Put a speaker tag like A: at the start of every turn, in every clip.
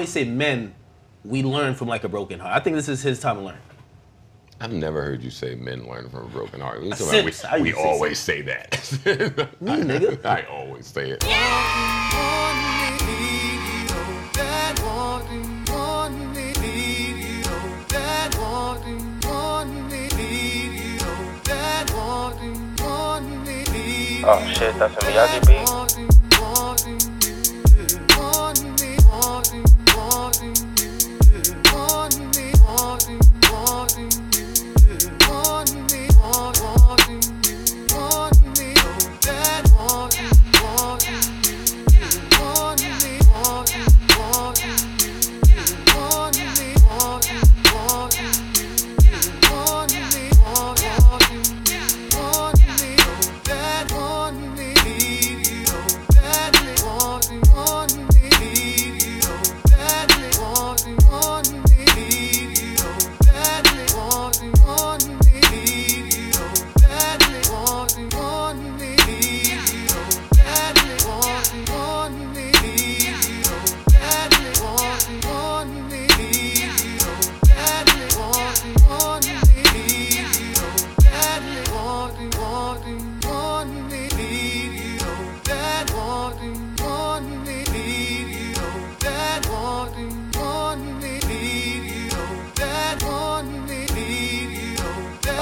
A: always say men, we learn from like a broken heart. I think this is his time to learn.
B: I've never heard you say men learn from a broken heart. We,
A: Since I
B: we, we
A: say
B: always say that.
A: Me, nigga.
B: I always say it.
C: Oh shit, that's a Miyagi beat.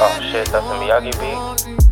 C: Oh shit, that's a Miyagi beat.